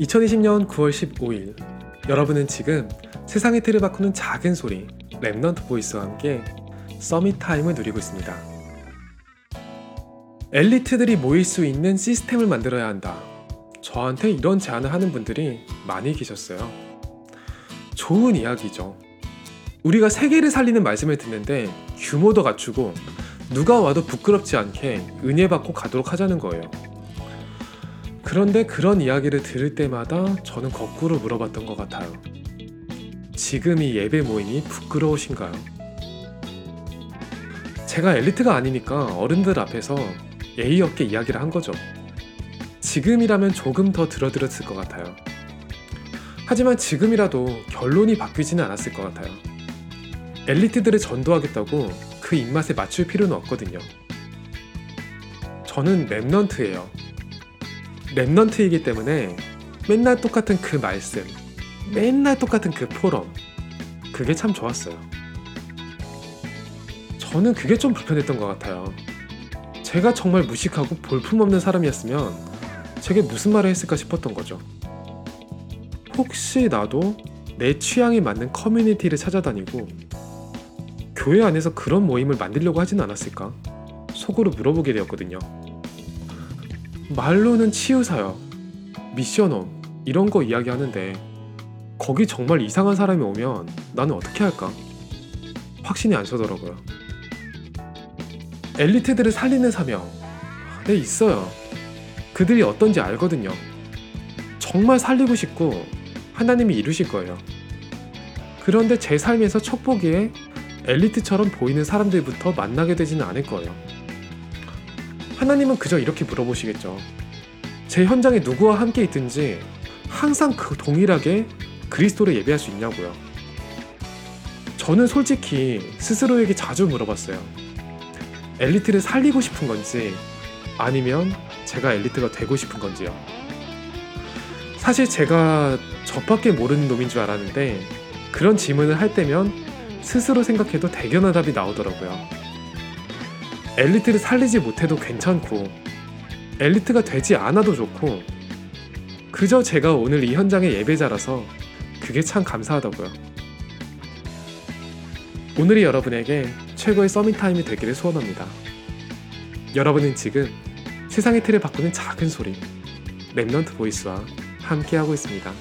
2020년 9월 15일 여러분은 지금 세상의 틀을 바꾸는 작은 소리 Remnant Voice와 함께 Summit Time을 누리고 있습니다. 엘리트들이 모일 수 있는 시스템을 만들어야 한다. 저한테 이런 제안을 하는 분들이 많이 계셨어요. 좋은 이야기죠. 우리가 세계를 살리는 말씀을 듣는데 규모도 갖추고 누가 와도 부끄럽지 않게 은혜 받고 가도록 하자는 거예요. 그런데 그런 이야기를 들을 때마다 저는 거꾸로 물어봤던 것 같아요. 지금 이 예배 모임이 부끄러우신가요? 제가 엘리트가 아니니까 어른들 앞에서 예의 없게 이야기를 한 거죠. 지금이라면 조금 더 들어들었을 것 같아요. 하지만 지금이라도 결론이 바뀌지는 않았을 것 같아요. 엘리트들을 전도하겠다고 그 입맛에 맞출 필요는 없거든요. 저는 랩넌트예요. 랩넌트이기 때문에 맨날 똑같은 그 말씀, 맨날 똑같은 그 포럼, 그게 참 좋았어요. 저는 그게 좀 불편했던 것 같아요. 제가 정말 무식하고 볼품없는 사람이었으면 제게 무슨 말을 했을까 싶었던 거죠. 혹시 나도 내 취향에 맞는 커뮤니티를 찾아다니고 교회 안에서 그런 모임을 만들려고 하진 않았을까? 속으로 물어보게 되었거든요. 말로는 치유사역, 미션홈 이런 거 이야기하는데 거기 정말 이상한 사람이 오면 나는 어떻게 할까? 확신이 안 서더라고요. 엘리트들을 살리는 사명, 네 있어요. 그들이 어떤지 알거든요. 정말 살리고 싶고 하나님이 이루실 거예요. 그런데 제 삶에서 첫 보기에 엘리트처럼 보이는 사람들부터 만나게 되지는 않을 거예요. 하나님은 그저 이렇게 물어보시겠죠. 제 현장에 누구와 함께 있든지 항상 그 동일하게 그리스도를 예배할 수 있냐고요. 저는 솔직히 스스로에게 자주 물어봤어요. 엘리트를 살리고 싶은 건지 아니면 제가 엘리트가 되고 싶은 건지요. 사실 제가 저밖에 모르는 놈인 줄 알았는데 그런 질문을 할 때면 스스로 생각해도 대견한 답이 나오더라고요. 엘리트를 살리지 못해도 괜찮고 엘리트가 되지 않아도 좋고 그저 제가 오늘 이 현장의 예배자라서 그게 참 감사하다고요. 오늘이 여러분에게 최고의 Summit Time이 되기를 소원합니다. 여러분은 지금 세상의 틀을 바꾸는 작은 소리 Remnant Voice와 함께하고 있습니다.